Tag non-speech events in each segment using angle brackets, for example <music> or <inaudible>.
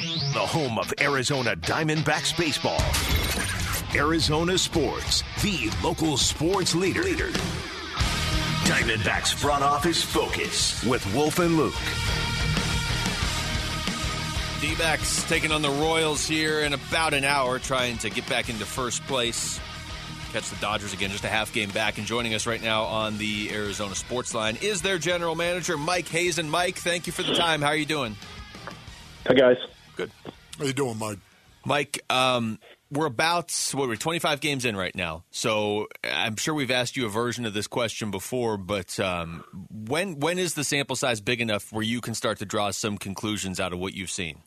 the home of Arizona Diamondbacks baseball. Arizona Sports, the local sports leader. leader. Diamondbacks front office focus with Wolf and Luke. D-backs taking on the Royals here in about an hour, trying to get back into first place. Catch the Dodgers again, just a half game back. And joining us right now on the Arizona Sports Line is their general manager, Mike Hazen. Mike, thank you for the time. How are you doing? Hi, guys. Good. How you doing, Mike? Mike, um, we're about what we're 25 games in right now, so I'm sure we've asked you a version of this question before. But um, when when is the sample size big enough where you can start to draw some conclusions out of what you've seen?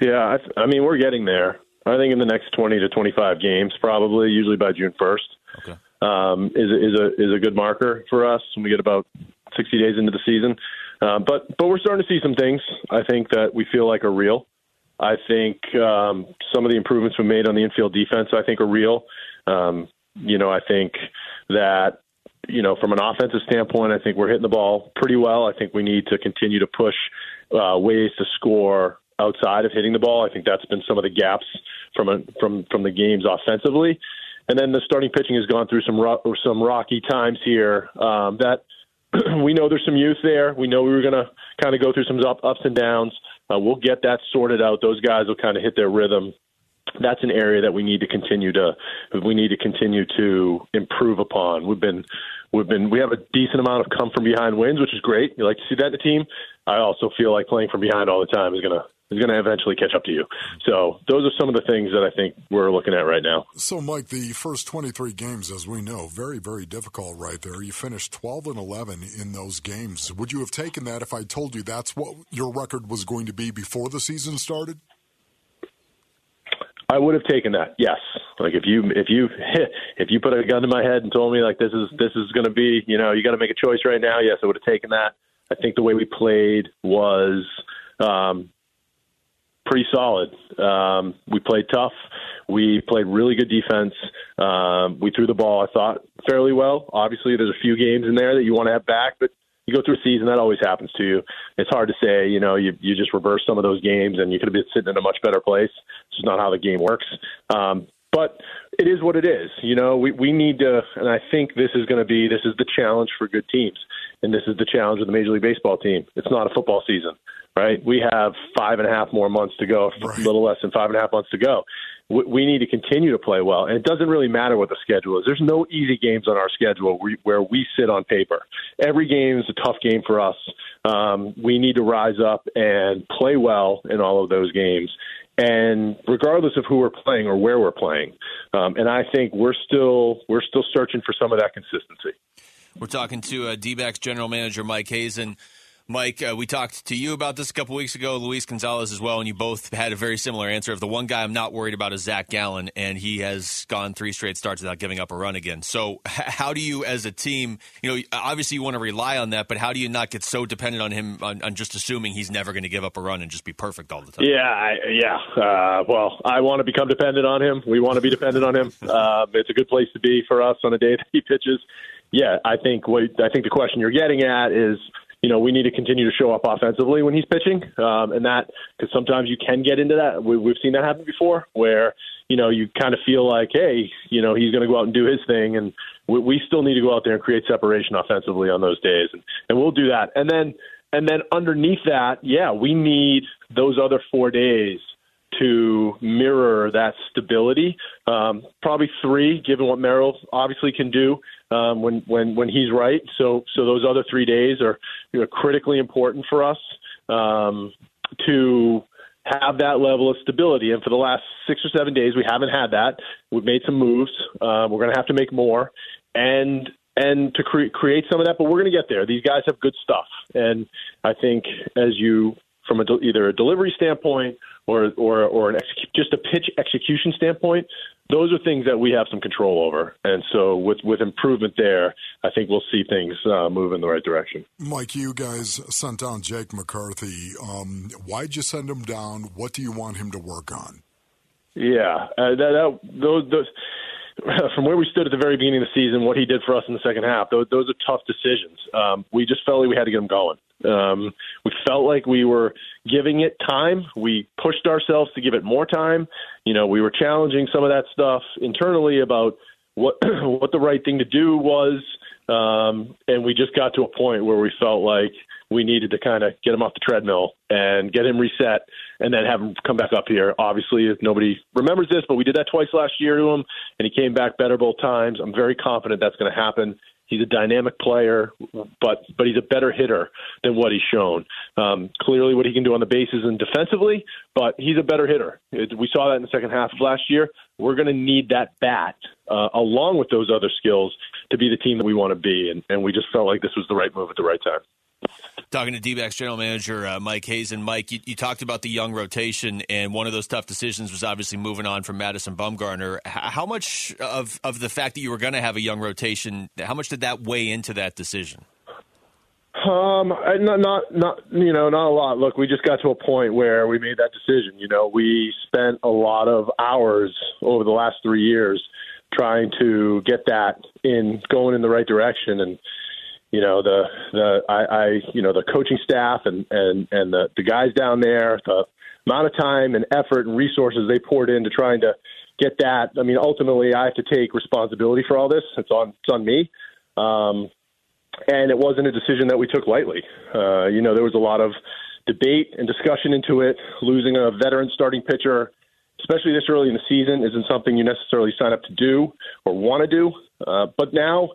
Yeah, I, I mean we're getting there. I think in the next 20 to 25 games, probably usually by June 1st, Okay. um, is is a is a good marker for us when we get about 60 days into the season. Uh, but but we're starting to see some things I think that we feel like are real. I think um, some of the improvements we made on the infield defense I think are real. Um, you know, I think that you know from an offensive standpoint, I think we're hitting the ball pretty well. I think we need to continue to push uh, ways to score outside of hitting the ball. I think that's been some of the gaps from a, from from the games offensively. And then the starting pitching has gone through some ro- some rocky times here. Um, that <clears throat> we know there's some youth there. We know we were going to kind of go through some up, ups and downs. Uh, we'll get that sorted out. Those guys will kind of hit their rhythm. That's an area that we need to continue to we need to continue to improve upon. We've been we've been we have a decent amount of come from behind wins, which is great. You like to see that in the team. I also feel like playing from behind all the time is gonna is going to eventually catch up to you. So those are some of the things that I think we're looking at right now. So, Mike, the first 23 games, as we know, very, very difficult right there. You finished 12 and 11 in those games. Would you have taken that if I told you that's what your record was going to be before the season started? I would have taken that. Yes. Like if you if you <laughs> if you put a gun to my head and told me like this is this is going to be, you know, you got to make a choice right now. Yes, I would have taken that. I think the way we played was um pretty solid. Um, we played tough. We played really good defense. Um, we threw the ball, I thought, fairly well. Obviously, there's a few games in there that you want to have back, but you go through a season, that always happens to you. It's hard to say, you know, you, you just reverse some of those games and you could have been sitting in a much better place. It's just not how the game works. Um, but it is what it is. You know, we, we need to, and I think this is going to be, this is the challenge for good teams. And this is the challenge of the Major League Baseball team. It's not a football season right? We have five and a half more months to go, right. a little less than five and a half months to go. We, we need to continue to play well, and it doesn't really matter what the schedule is. There's no easy games on our schedule where, where we sit on paper. Every game is a tough game for us. Um, we need to rise up and play well in all of those games. And regardless of who we're playing or where we're playing, um, and I think we're still we're still searching for some of that consistency. We're talking to uh, D-backs general manager Mike Hazen. Mike, uh, we talked to you about this a couple weeks ago, Luis Gonzalez as well, and you both had a very similar answer. Of the one guy I'm not worried about is Zac Gallen, and he has gone three straight starts without giving up a run again. So, how do you, as a team, you know, obviously you want to rely on that, but how do you not get so dependent on him on, on just assuming he's never going to give up a run and just be perfect all the time? Yeah, I, yeah. Uh, well, I want to become dependent on him. We want to be dependent on him. <laughs> Uh, it's a good place to be for us on a day that he pitches. Yeah, I think what I think the question you're getting at is you know, we need to continue to show up offensively when he's pitching, um, and that because sometimes you can get into that. We, we've seen that happen before, where you know you kind of feel like, hey, you know, he's going to go out and do his thing, and we, we still need to go out there and create separation offensively on those days, and, and we'll do that. And then, and then underneath that, yeah, we need those other four days to mirror that stability. Um, probably three, given what Merrill obviously can do um, when when when he's right. So so those other three days are you know, critically important for us um, to have that level of stability. And for the last six or seven days, we haven't had that. We've made some moves. Uh, we're going to have to make more, and and to cre- create some of that. But we're going to get there. These guys have good stuff, and I think as you from a either a delivery standpoint or or or an execu- just a pitch execution standpoint, those are things that we have some control over. And so with with improvement there, I think we'll see things uh, move in the right direction. Mike, you guys sent down Jake McCarthy. Um, why'd you send him down? What do you want him to work on? Yeah, uh, that, that, those, those <laughs> from where we stood at the very beginning of the season, what he did for us in the second half, those, those are tough decisions. Um, we just felt like we had to get him going. Um, we felt like we were giving it time. We pushed ourselves to give it more time. You know, we were challenging some of that stuff internally about what <clears throat> what the right thing to do was, um, and we just got to a point where we felt like we needed to kind of get him off the treadmill and get him reset and then have him come back up here. Obviously, nobody remembers this, but we did that twice last year to him, and he came back better both times. I'm very confident that's going to happen. He's a dynamic player, but but he's a better hitter than what he's shown. Um, clearly, what he can do on the bases and defensively, but he's a better hitter. It, we saw that in the second half of last year. We're going to need that bat uh, along with those other skills to be the team that we want to be, and, and we just felt like this was the right move at the right time. Talking to D-backs general manager uh, Mike Hazen. Mike, you, you, talked about the young rotation, and one of those tough decisions was obviously moving on from Madison Bumgarner. H- how much of of the fact that you were going to have a young rotation, how much did that weigh into that decision? Um, not, not, not, you know, not a lot. Look, we just got to a point where we made that decision. You know, we spent a lot of hours over the last three years trying to get that in going in the right direction, and you know the the I, I you know the coaching staff and and and the the guys down there the amount of time and effort and resources they poured into trying to get that. I mean ultimately i have to take responsibility for all this. It's on it's on me. Um and it wasn't a decision that we took lightly. Uh you know there was a lot of debate and discussion into it. Losing a veteran starting pitcher especially this early in the season isn't something you necessarily sign up to do or want to do. Uh but now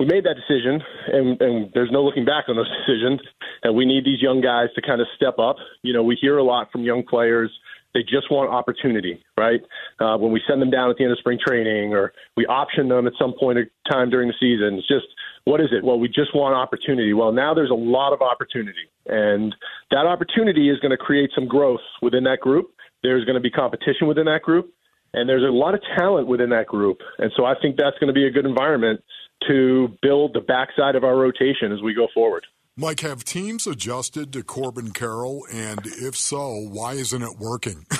we made that decision, and, and there's no looking back on those <laughs> decisions. And we need these young guys to kind of step up. You know, we hear a lot from young players. They just want opportunity, right? Uh, when we send them down at the end of spring training or we option them at some point of time during the season, it's just, what is it? Well, we just want opportunity. Well, now there's a lot of opportunity. And that opportunity is going to create some growth within that group. There's going to be competition within that group. And there's a lot of talent within that group. And so I think that's going to be a good environment to build the backside of our rotation as we go forward. Mike, have teams adjusted to Corbin Carroll? And if so, why isn't it working? <laughs>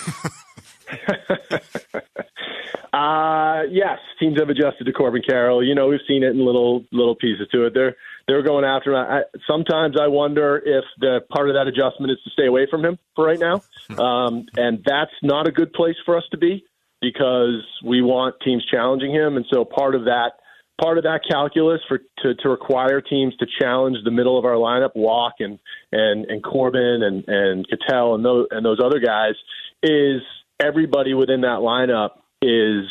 <laughs> uh, yes, teams have adjusted to Corbin Carroll. You know, we've seen it in little little pieces to it. They're they're going after him. I, sometimes I wonder if the part of that adjustment is to stay away from him for right now, <laughs> um, and that's not a good place for us to be because we want teams challenging him, and so part of that part of that calculus for to, to require teams to challenge the middle of our lineup, Walk and and and Corbin and and Ketel and those and those other guys, is everybody within that lineup is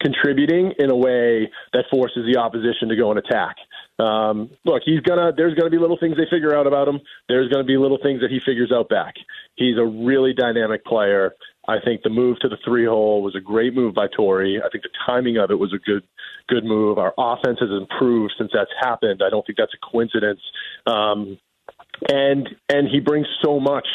contributing in a way that forces the opposition to go and attack. Um, look, he's gonna. There's gonna be little things they figure out about him. There's gonna be little things that he figures out back. He's a really dynamic player. I think the move to the three hole was a great move by Torey. I think the timing of it was a good good move. Our offense has improved since that's happened. I don't think that's a coincidence. Um, and and he brings so much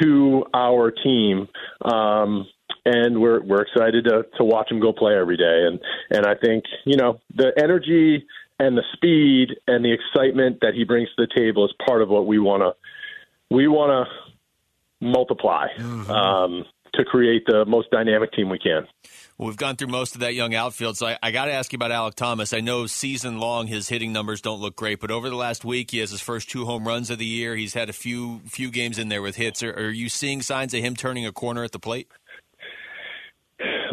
to our team. Um, and we're we're excited to to watch him go play every day. And and I think you know the energy and the speed and the excitement that he brings to the table is part of what we want to we want to multiply. Mm-hmm. Um, to create the most dynamic team we can. Well, we've gone through most of that young outfield, so I, I got to ask you about Alek Thomas. I know season long his hitting numbers don't look great, but over the last week he has his first two home runs of the year. He's had a few few games in there with hits. Are, are you seeing signs of him turning a corner at the plate?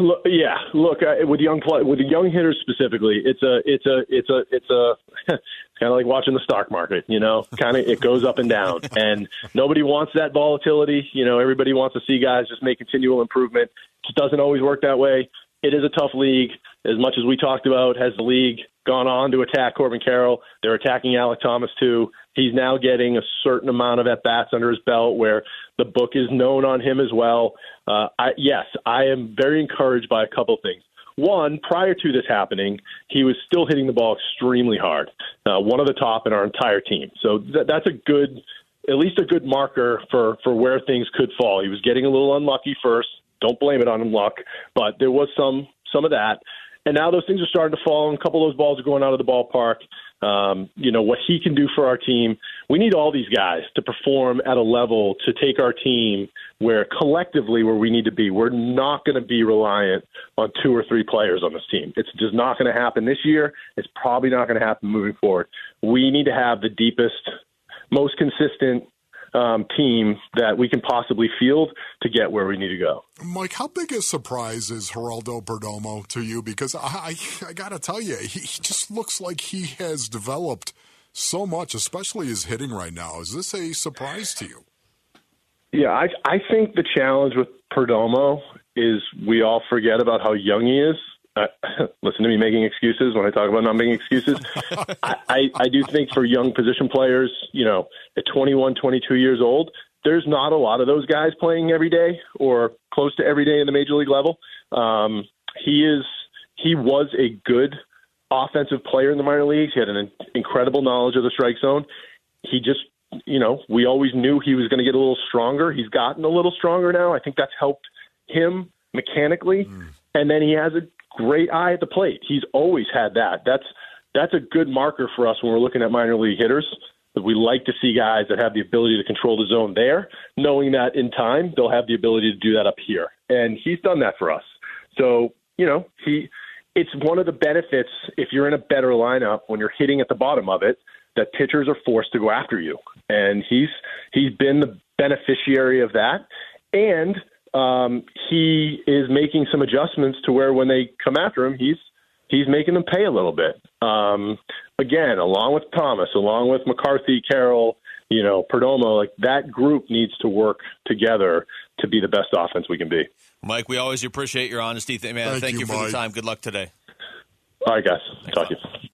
Look, yeah, look uh, with young play, with young hitters specifically, it's a it's a it's a it's a <laughs> it's kind of like watching the stock market. You know, kind of it goes up and down, <laughs> and nobody wants that volatility. You know, everybody wants to see guys just make continual improvement. It just doesn't always work that way. It is a tough league. As much as we talked about, has the league gone on to attack Corbin Carroll? They're attacking Alek Thomas too. He's now getting a certain amount of at bats under his belt, where the book is known on him as well. Uh, I, yes, I am very encouraged by a couple things. One, prior to this happening, he was still hitting the ball extremely hard, uh, one of the top in our entire team. So th- that's a good, at least a good marker for for where things could fall. He was getting a little unlucky first. Don't blame it on luck, but there was some some of that. And now those things are starting to fall, and a couple of those balls are going out of the ballpark. Um, you know what he can do for our team. We need all these guys to perform at a level to take our team where collectively where we need to be. We're not going to be reliant on two or three players on this team. It's just not going to happen this year. It's probably not going to happen moving forward. We need to have the deepest, most consistent um, team that we can possibly field to get where we need to go. Mike, how big a surprise is Geraldo Perdomo to you? Because I, I, I got to tell you, he, he just looks like he has developed so much, especially his hitting right now. Is this a surprise to you? Yeah, I I think the challenge with Perdomo is we all forget about how young he is. Uh, <coughs> listen to me making excuses when I talk about not making excuses. <laughs> I, I, I do think for young position players, you know, at 21, 22 years old, there's not a lot of those guys playing every day or close to every day in the major league level. Um, he is he was a good offensive player in the minor leagues. He had an incredible knowledge of the strike zone. He just you know, we always knew he was going to get a little stronger. He's gotten a little stronger now. I think that's helped him mechanically. Mm. And then he has a great eye at the plate. He's always had that. That's that's a good marker for us when we're looking at minor league hitters. That we like to see guys that have the ability to control the zone there, knowing that in time they'll have the ability to do that up here. And he's done that for us. So, you know, he it's one of the benefits if you're in a better lineup when you're hitting at the bottom of it that pitchers are forced to go after you, and he's he's been the beneficiary of that, and um, he is making some adjustments to where when they come after him, he's he's making them pay a little bit. Um, again, along with Thomas, along with McCarthy, Carroll, you know, Perdomo, like that group needs to work together to be the best offense we can be. Mike, we always appreciate your honesty, man. Thank, Thank you, you, for Mike. the time. Good luck today. All right, guys. Thanks Talk to you.